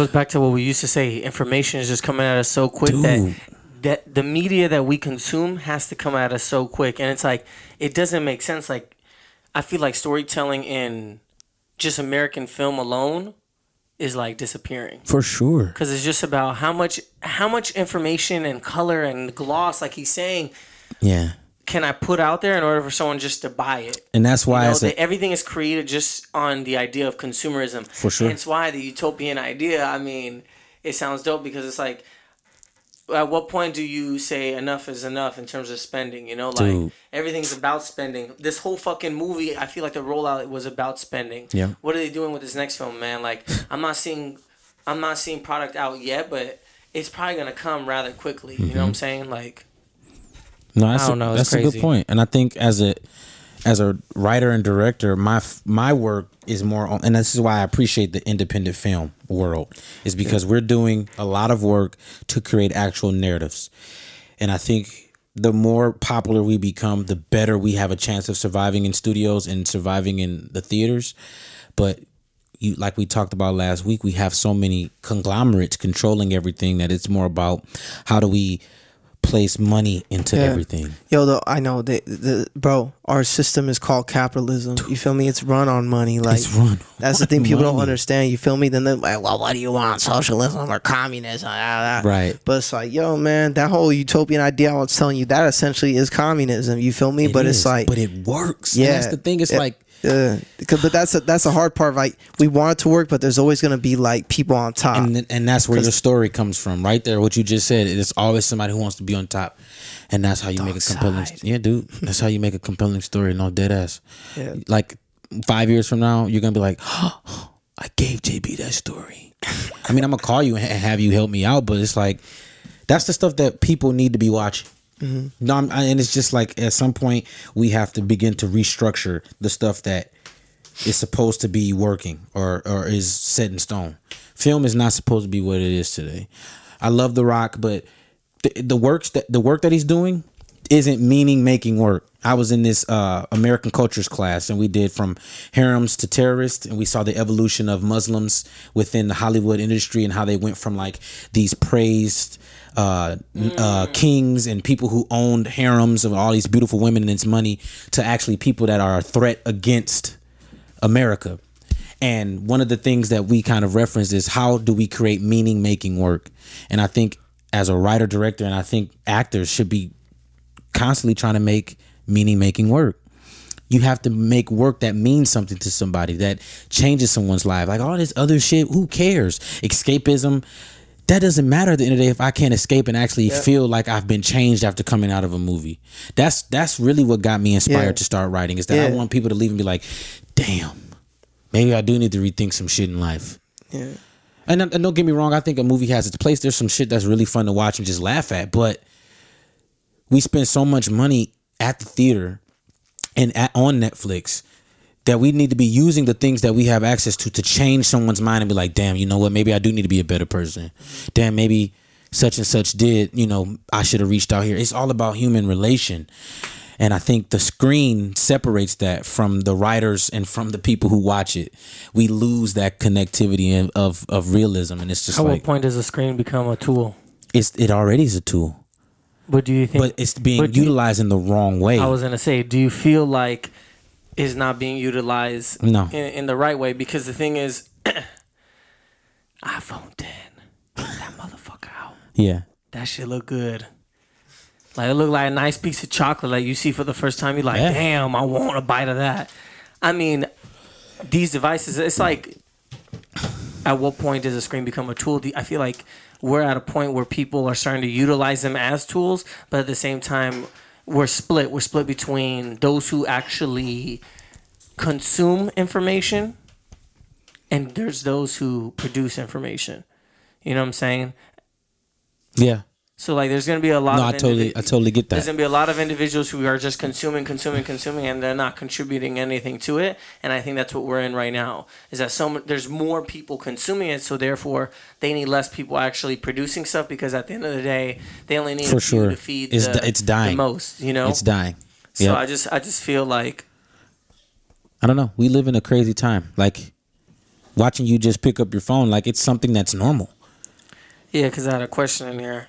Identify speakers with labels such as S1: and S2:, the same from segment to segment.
S1: goes back to what we used to say. Information is just coming at us so quick that that the media that we consume has to come at us so quick, and it's like it doesn't make sense. Like I feel like storytelling in just American film alone is like disappearing
S2: For sure.
S1: because it's just about how much how much information and color and gloss, like he's saying,
S2: Yeah.
S1: Can I put out there in order for someone just to buy it?
S2: And that's why
S1: You know,
S2: a,
S1: everything is created just on the idea of consumerism.
S2: For sure.
S1: Hence why the utopian idea, I mean, it sounds dope because it's like, at what point do you say enough is enough in terms of spending? You know, like
S2: Dude.
S1: everything's about spending. This whole fucking movie, I feel like the rollout was about spending.
S2: Yeah.
S1: What are they doing with this next film, man? Like, I'm not seeing, I'm not seeing product out yet, but it's probably gonna come rather quickly. You
S2: Mm-hmm.
S1: know what I'm saying? Like,
S2: No, that's,
S1: I don't
S2: a,
S1: know,
S2: that's a good point. And I think as a as a writer and director, my my work is more on, and this is why I appreciate the independent film world is because we're doing a lot of work to create actual narratives. And I think the more popular we become, the better we have a chance of surviving in studios and surviving in the theaters. But you like we talked about last week, we have so many conglomerates controlling everything that it's more about how do we place money into
S3: Yeah.
S2: everything.
S3: Yo, though I know the, the bro, our system is called capitalism. You feel me? It's run on money. Like
S2: It's run
S3: that's the thing people don't understand. You feel me? Then they're like, well, what do you want? Socialism or communism? Ah, ah.
S2: Right.
S3: But it's like, yo, man, that whole utopian idea I was telling you, that essentially is communism. You feel me?
S2: It
S3: but it's like,
S2: but it works.
S3: Yeah.
S2: Yeah, that's the thing. It's
S3: Yeah.
S2: like
S3: uh, but that's a, that's the hard part. Like we want it to work, but there's always gonna be like people on top.
S2: and and that's where your story comes from, right there. What you just said. It's always somebody who wants to be on top, and that's how you make a compelling.
S3: side.
S2: Yeah, dude. That's how you make a compelling story. No dead ass.
S3: Yeah.
S2: Like five years from now, you're gonna be like, I gave JB that story. I mean, I'm gonna call you and have you help me out, but it's like that's the stuff that people need to be watching. Mm-hmm. No, I'm, and it's just like at some point we have to begin to restructure the stuff that is supposed to be working or or is set in stone. Film is not supposed to be what it is today. I love The Rock, but the, the works that the work that he's doing isn't meaning making work. I was in this uh, American cultures class, and we did from harems to terrorists, and we saw the evolution of Muslims within the Hollywood industry and how they went from like these praised uh, uh, kings and people who owned harems of all these beautiful women and its money to actually people that are a threat against America. And one of the things that we kind of reference is how do we create meaning making work? And I think as a writer director and I think actors should be constantly trying to make meaning making work. You have to make work that means something to somebody that changes someone's life. Like all this other shit, who cares? Escapism, that doesn't matter at the end of the day if I can't escape and actually feel like I've been changed after coming out of a movie. That's that's really what got me inspired
S3: Yeah.
S2: to start writing. Is that I want people to leave and be like, damn, maybe I do need to rethink some shit in life.
S3: yeah.
S2: And, and don't get me wrong, I think a movie has its place. There's some shit that's really fun to watch and just laugh at, but we spend so much money at the theater and at, on Netflix that we need to be using the things that we have access to to change someone's mind and be like, damn, you know what? Maybe I do need to be a better person. Damn, maybe such and such did, you know, I should have reached out here. It's all about human relation. And I think the screen separates that from the writers and from the people who watch it. We lose that connectivity of of, of realism, and it's just
S1: at what point does the screen become a tool?
S2: it's it already is a tool,
S1: But do you think?
S2: but it's being
S1: but do you-
S2: utilized in the wrong way.
S1: I was gonna say, do you feel like it's not being utilized
S2: No.
S1: in, in the right way? Because the thing is, iPhone 10, that motherfucker out.
S2: yeah,
S1: That shit look good. Like it look like a nice piece of chocolate. Like you see for the first time, you're like,
S2: Yeah.
S1: damn, I want a bite of that. I mean, these devices, it's like, at what point does a screen become a tool? I feel like we're at a point where people are starting to utilize them as tools, but at the same time, we're split. We're split between those who actually consume information and there's those who produce information. You know what I'm saying?
S2: yeah.
S1: So like, there's gonna be a lot.
S2: No,
S1: of
S2: I totally, I totally get that.
S1: There's gonna be a lot of individuals who are just consuming, consuming, consuming, and they're not contributing anything to it. And I think that's what we're in right now. Is that so? There's more people consuming it, so therefore they need less people actually producing stuff because at the end of the day, they only need
S2: For sure.
S1: to feed
S2: It's
S1: the,
S2: it's dying.
S1: the most. You know,
S2: It's dying.
S1: so I just, I just feel like
S2: I don't know. We live in a crazy time. Like watching you just pick up your phone like it's something that's normal.
S1: Yeah, because I had a question in here.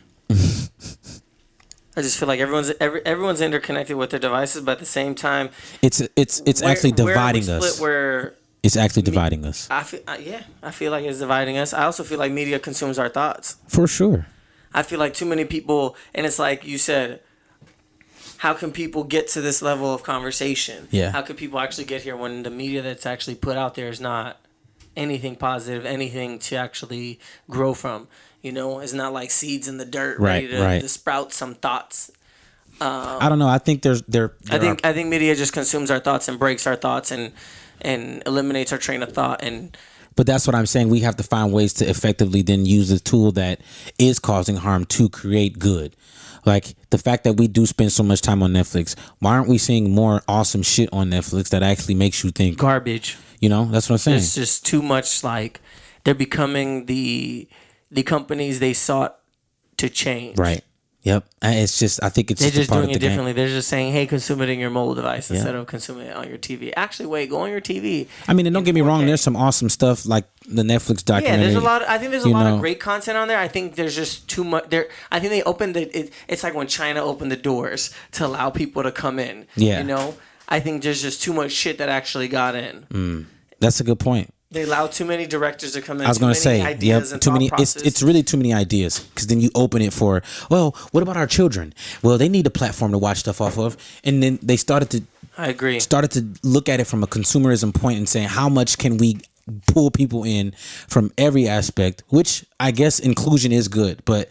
S1: I just feel like everyone's every, everyone's interconnected with their devices, but at the same time,
S2: It's it's it's
S1: where-
S2: actually
S1: where
S2: dividing us.
S1: Where
S2: It's actually dividing us
S1: I feel, uh, yeah, I feel like it's dividing us. I also feel like media consumes our thoughts.
S2: for sure.
S1: I feel like too many people, and it's like you said, how can people get to this level of conversation?
S2: Yeah.
S1: How can people actually get here when the media that's actually put out there is not anything positive, anything to actually grow from? You know, it's not like seeds in the dirt ready
S2: Right,
S1: to,
S2: right.
S1: to sprout some thoughts.
S2: Um, I don't know. I think there's there.
S1: I think
S2: are-
S1: I think media just consumes our thoughts and breaks our thoughts and and eliminates our train of thought and
S2: But that's what I'm saying. We have to find ways to effectively then use the tool that is causing harm to create good. Like the fact that we do spend so much time on Netflix. Why aren't we seeing more awesome shit on Netflix that actually makes you think?
S1: garbage.
S2: You know, that's what I'm saying.
S1: It's just too much like they're becoming the the companies they sought to change.
S2: right. Yep. And It's just. I think it's
S1: They're
S2: just,
S1: just doing it
S2: the game.
S1: differently. They're just saying, "Hey, consume it in your mobile device instead of consuming it on your TV." Actually, wait, go on your TV.
S2: I mean, and don't get me wrong.
S1: 4K.
S2: There's some awesome stuff like the Netflix documentary.
S1: Yeah, there's a lot. I think there's a lot
S2: know.
S1: of great content on there. I think there's just too much. There, I think they opened the. It, it's like when China opened the doors to allow people to come in.
S2: Yeah.
S1: you know. I think there's just too much shit that actually got in. Mm.
S2: That's a good point.
S1: They allow too many directors to come in.
S2: I was going to say,
S1: ideas and
S2: too many. It's
S1: process.
S2: it's really too many ideas because then you open it for, well, what about our children? Well, they need a platform to watch stuff off of, and then they started to
S1: I agree.
S2: started to look at it from a consumerism point and saying how much can we pull people in from every aspect, which I guess inclusion is good, but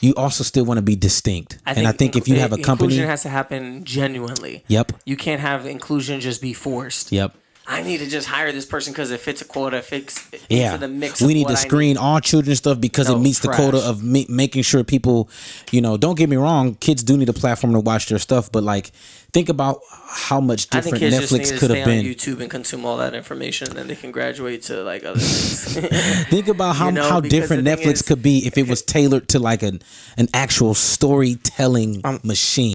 S2: you also still want to be distinct. and I think if you have a company,
S1: inclusion has to happen genuinely.
S2: Yep.
S1: You can't have inclusion just be forced.
S2: yep.
S1: I need to just hire this person because it fits a quota, fits
S2: Yeah,
S1: into the mix.
S2: we
S1: of
S2: need
S1: what
S2: to
S1: I
S2: screen all children's stuff because it
S1: No,
S2: meets the quota of ma- making sure people, you know, don't get me wrong, kids do need a platform to watch their stuff, but like, think about how much
S1: I think
S2: different
S1: kids
S2: Netflix could have been.
S1: YouTube and consume all that information, and then they can graduate to like other things.
S2: Think about how
S1: You know,
S2: how different Netflix
S1: is-
S2: could be if it was tailored to like an an actual storytelling
S1: Um,
S2: machine.